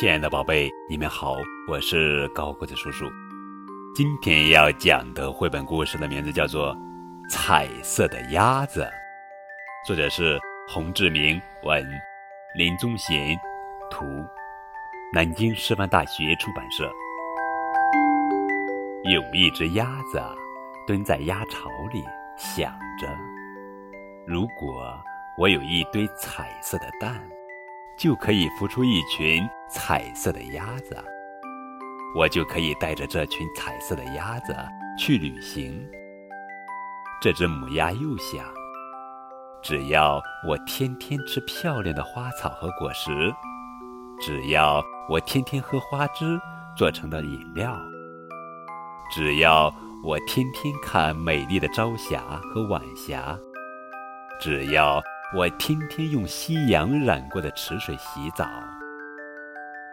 亲爱的宝贝，你们好，我是高个子叔叔。今天要讲的绘本故事的名字叫做《彩色的鸭子》，作者是洪志明文，林宗贤图，南京师范大学出版社。有一只鸭子蹲在鸭巢里，想着：如果我有一堆彩色的蛋，就可以孵出一群彩色的鸭子，我就可以带着这群彩色的鸭子去旅行。这只母鸭又想：只要我天天吃漂亮的花草和果实，只要我天天喝花汁做成的饮料。只要我天天看美丽的朝霞和晚霞，只要我天天用夕阳染过的池水洗澡，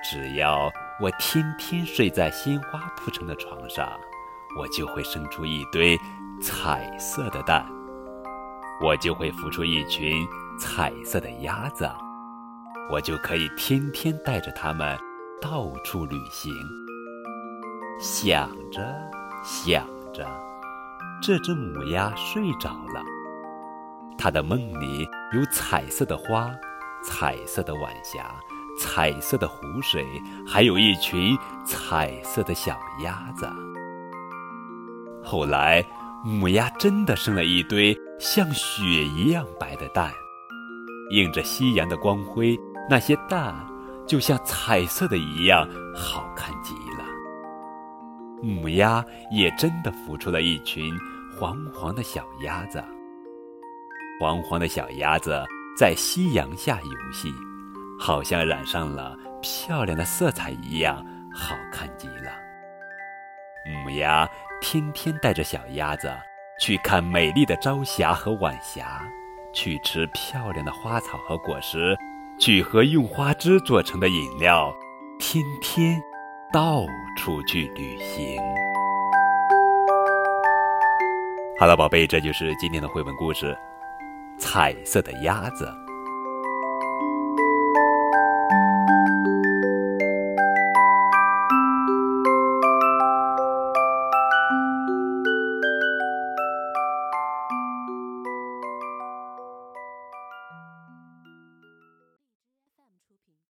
只要我天天睡在鲜花铺成的床上，我就会生出一堆彩色的蛋，我就会孵出一群彩色的鸭子，我就可以天天带着它们到处旅行。想着想着，这只母鸭睡着了。它的梦里有彩色的花、彩色的晚霞、彩色的湖水，还有一群彩色的小鸭子。后来，母鸭真的生了一堆像雪一样白的蛋，映着夕阳的光辉，那些蛋就像彩色的一样好看极了。母鸭也真的孵出了一群黄黄的小鸭子，黄黄的小鸭子在夕阳下游戏，好像染上了漂亮的色彩一样，好看极了。母鸭天天带着小鸭子去看美丽的朝霞和晚霞，去吃漂亮的花草和果实，去喝用花枝做成的饮料，天天。到处去旅行。好了，宝贝，这就是今天的绘本故事《彩色的鸭子》。